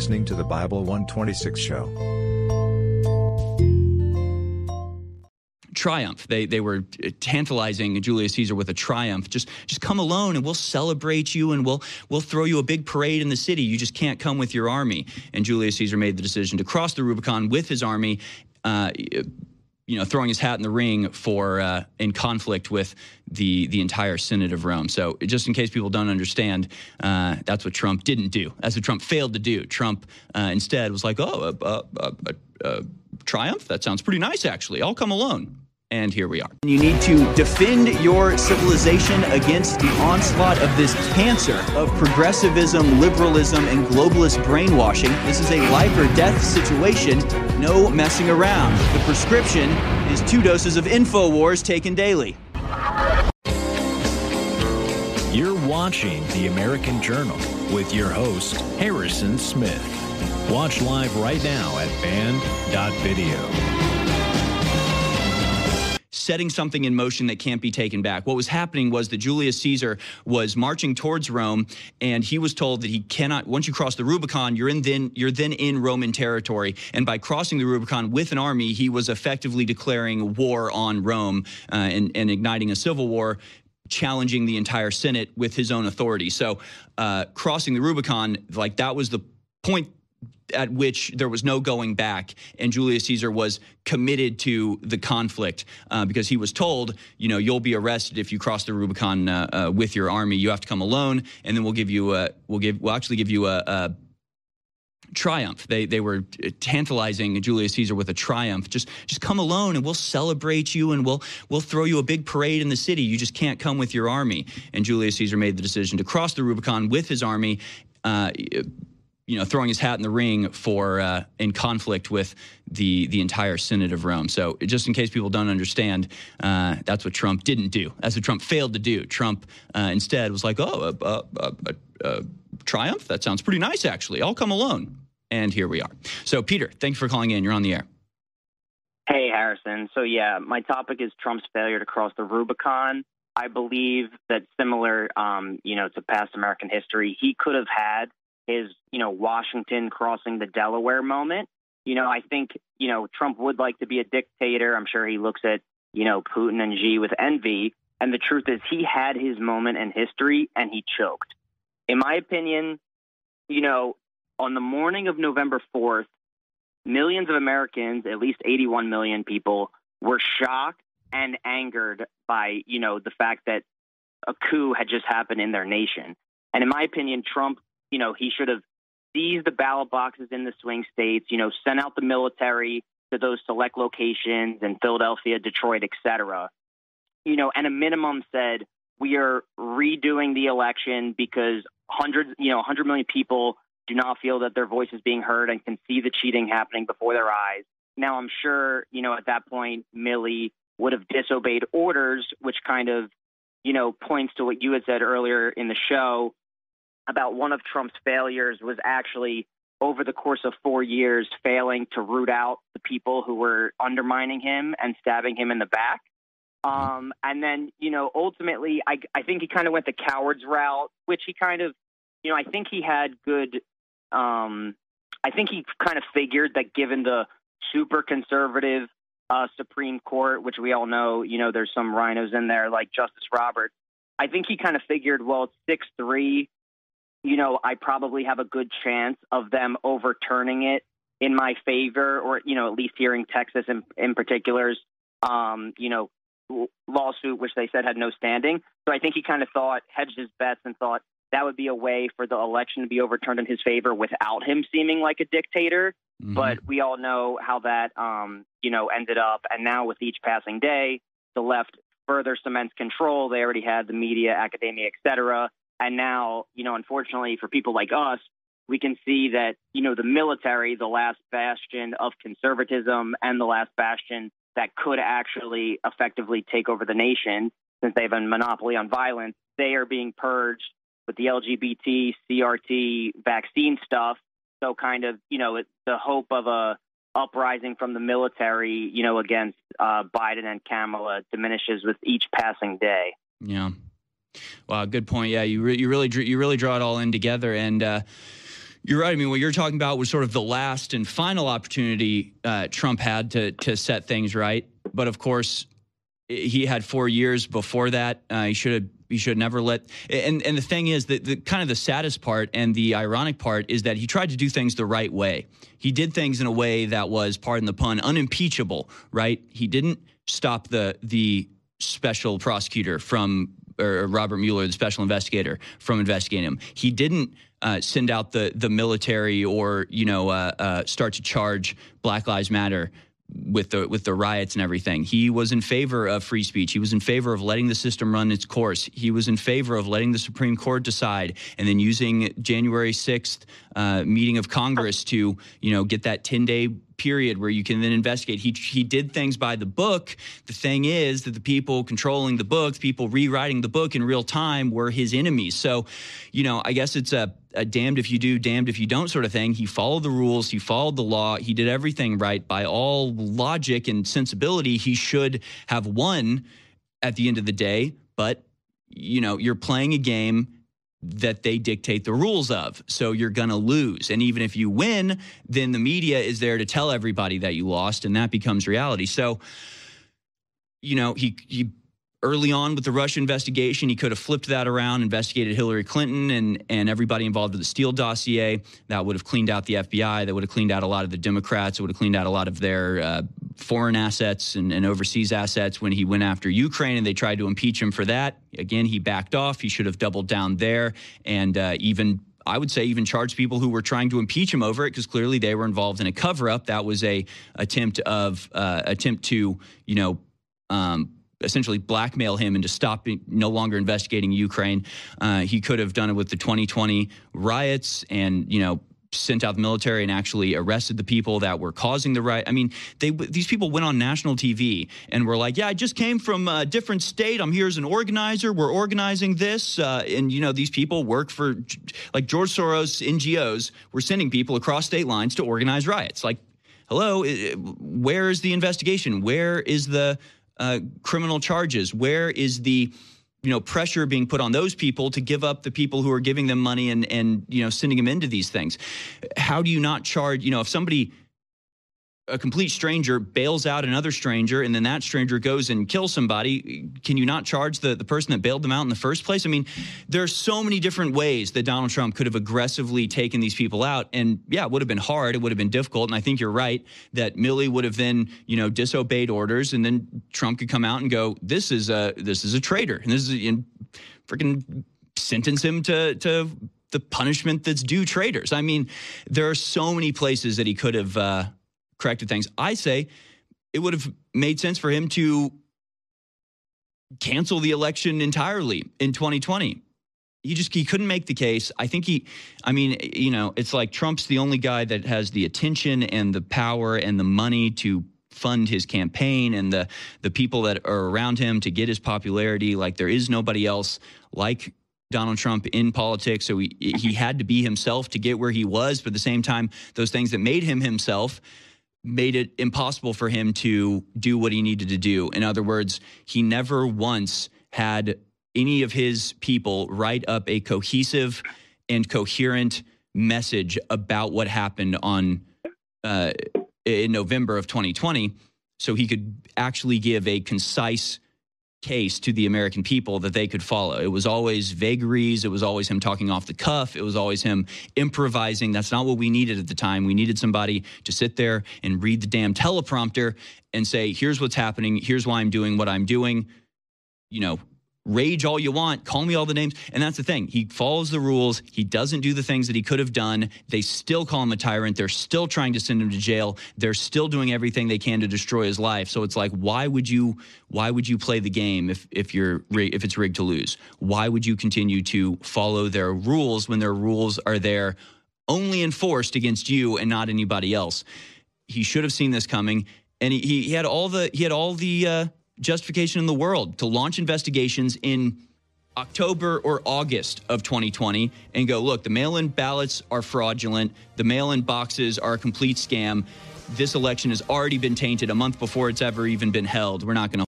listening to the Bible 126 show. triumph. They they were tantalizing Julius Caesar with a triumph. Just just come alone and we'll celebrate you and we'll we'll throw you a big parade in the city. You just can't come with your army. And Julius Caesar made the decision to cross the Rubicon with his army. Uh, you know, throwing his hat in the ring for uh, in conflict with the the entire Senate of Rome. So, just in case people don't understand, uh, that's what Trump didn't do. That's what Trump failed to do. Trump uh, instead was like, "Oh, a, triumph? That sounds pretty nice, actually. I'll come alone." And here we are. You need to defend your civilization against the onslaught of this cancer of progressivism, liberalism, and globalist brainwashing. This is a life or death situation. No messing around. The prescription is two doses of InfoWars taken daily. You're watching The American Journal with your host, Harrison Smith. Watch live right now at banned.video setting something in motion that can't be taken back. What was happening was that Julius Caesar was marching towards Rome, and he was told that he cannot. Once you cross the Rubicon, you're in then you're then in Roman territory, and by crossing the Rubicon with an army, he was effectively declaring war on Rome uh, and, and igniting a civil war challenging the entire Senate with his own authority. So, uh, crossing the Rubicon, like that was the point at which there was no going back, and Julius Caesar was committed to the conflict uh, because he was told, you know, you'll be arrested if you cross the Rubicon uh, uh, with your army. You have to come alone, and then we'll give you a, we'll give, we'll actually give you a, a triumph. They they were tantalizing Julius Caesar with a triumph. Just just come alone and we'll celebrate you and we'll we'll throw you a big parade in the city. You just can't come with your army. And Julius Caesar made the decision to cross the Rubicon with his army. Uh, you know, throwing his hat in the ring for uh, in conflict with the the entire Senate of Rome. So, just in case people don't understand, uh, that's what Trump didn't do. That's what Trump failed to do. Trump uh, instead was like, "Oh, a, triumph? That sounds pretty nice, actually. I'll come alone." And here we are. So, Peter, thanks for calling in. You're on the air. Hey, Harrison. So, yeah, my topic is Trump's failure to cross the Rubicon. I believe that similar, um, you know, to past American history, he could have had his, you know, Washington crossing the Delaware moment. You know, I think, you know, Trump would like to be a dictator. I'm sure he looks at, you know, Putin and Xi with envy. And the truth is, he had his moment in history and he choked. In my opinion, you know, on the morning of November 4th, millions of Americans, at least 81 million people, were shocked and angered by, you know, the fact that a coup had just happened in their nation. And in my opinion, Trump you know, he should have seized the ballot boxes in the swing states, you know, sent out the military to those select locations in Philadelphia, Detroit, et cetera. You know, and a minimum said, we are redoing the election because hundreds, you know, 100 million people do not feel that their voice is being heard and can see the cheating happening before their eyes. Now, I'm sure, you know, at that point, Milley would have disobeyed orders, which kind of, you know, points to what you had said earlier in the show about one of Trump's failures was actually over the course of four years failing to root out the people who were undermining him and stabbing him in the back. Um, and then, you know, ultimately, I, I think he kind of went the coward's route, which he kind of, you know, I think he had good. Um, I think he kind of figured that given the super conservative uh, Supreme Court, which we all know, you know, there's some RINOs in there like Justice Roberts. I think he kind of figured, well, it's six three you know, I probably have a good chance of them overturning it in my favor, or you know, at least hearing Texas in, in particular's, um, you know, lawsuit, which they said had no standing. So I think he kind of thought, hedged his bets, and thought that would be a way for the election to be overturned in his favor without him seeming like a dictator. Mm-hmm. But we all know how that, um, you know, ended up. And now with each passing day, the left further cements control. They already had the media, academia, et cetera. And now, you know, unfortunately for people like us, we can see that, you know, the military, the last bastion of conservatism and the last bastion that could actually effectively take over the nation since they have a monopoly on violence, they are being purged with the LGBT, CRT vaccine stuff. So kind of, you know, the hope of a uprising from the military, you know, against uh, Biden and Kamala diminishes with each passing day. Yeah. Wow, good point. Yeah, you re- you really you really draw it all in together, and uh, You're right. I mean, what you're talking about was sort of the last and final opportunity uh, Trump had to to set things right. But of course, he had four years before that. Uh, he should have he should never let. And and the thing is that the kind of the saddest part and the ironic part is that he tried to do things the right way. He did things in a way that was, pardon the pun, unimpeachable. Right? He didn't stop the the special prosecutor from or Robert Mueller, the special investigator, from investigating him. He didn't uh, send out the the military or you know uh, uh, start to charge Black Lives Matter with the with the riots and everything. He was in favor of free speech. He was in favor of letting the system run its course. He was in favor of letting the Supreme Court decide, and then using January sixth uh, meeting of Congress to you know get that ten day period where you can then investigate. He he did things by the book. The thing is that the people controlling the book, the people rewriting the book in real time, were his enemies. So, you know, I guess it's a, a damned if you do, damned if you don't sort of thing. He followed the rules. He followed the law. He did everything right by all logic and sensibility. He should have won at the end of the day, but you know, you're playing a game that they dictate the rules of. So you're going to lose. And even if you win, then the media is there to tell everybody that you lost, and that becomes reality. So, you know, he, he early on with the Russia investigation, he could have flipped that around, investigated Hillary Clinton and and everybody involved with the Steele dossier. That would have cleaned out the FBI. That would have cleaned out a lot of the Democrats. It would have cleaned out a lot of their uh, foreign assets and, and, overseas assets when he went after Ukraine and they tried to impeach him for that. Again, he backed off. He should have doubled down there and uh, even. I would say even charge people who were trying to impeach him over it because clearly they were involved in a cover up. That was a attempt of uh, attempt to you know um, essentially blackmail him into stopping, no longer investigating Ukraine. Uh, he could have done it with the 2020 riots and, you know, sent out the military and actually arrested the people that were causing the riot. I mean, they these people went on national TV and were like, "Yeah, I just came from a different state. I'm here as an organizer. We're organizing this." Uh, and you know, these people work for like George Soros NGOs. We're sending people across state lines to organize riots. Like, hello, where is the investigation? Where is the uh, criminal charges? Where is the you know pressure being put on those people to give up the people who are giving them money and and you know sending them into these things? How do you not charge? You know, if somebody a complete stranger bails out another stranger and then that stranger goes and kills somebody, can you not charge the, the person that bailed them out in the first place? I mean, there are so many different ways that Donald Trump could have aggressively taken these people out. And yeah, it would have been hard. It would have been difficult. And I think you're right that Milley would have then, you know, disobeyed orders and then Trump could come out and go, this is a, this is a traitor. And this is in freaking sentence him to, to the punishment that's due traitors. I mean, there are so many places that he could have, uh, corrected things. I say it would have made sense for him to cancel the election entirely in 2020. He just he couldn't make the case. I think he I mean, you know, it's like Trump's the only guy that has the attention and the power and the money to fund his campaign and the the people that are around him to get his popularity. Like there is nobody else like Donald Trump in politics. So he he had to be himself to get where he was, but at the same time, those things that made him himself made it impossible for him to do what he needed to do. In other words, he never once had any of his people write up a cohesive and coherent message about what happened on uh, in November of 2020, so he could actually give a concise case to the American people that they could follow. It was always vagaries. It was always him talking off the cuff. It was always him improvising. That's not what we needed at the time. We needed somebody to sit there and read the damn teleprompter and say, here's what's happening. Here's why I'm doing what I'm doing. You know, rage all you want, call me all the names. And that's the thing. He follows the rules. He doesn't do the things that he could have done. They still call him a tyrant. They're still trying to send him to jail. They're still doing everything they can to destroy his life. So it's like, why would you why would you play the game if if you're if it's rigged to lose? Why would you continue to follow their rules when their rules are there only enforced against you and not anybody else? He should have seen this coming. And he, he had all the he had all the uh, justification in the world to launch investigations in October or August of 2020 and go, look, the mail in ballots are fraudulent, the mail in boxes are a complete scam. This election has already been tainted a month before it's ever even been held. We're not going to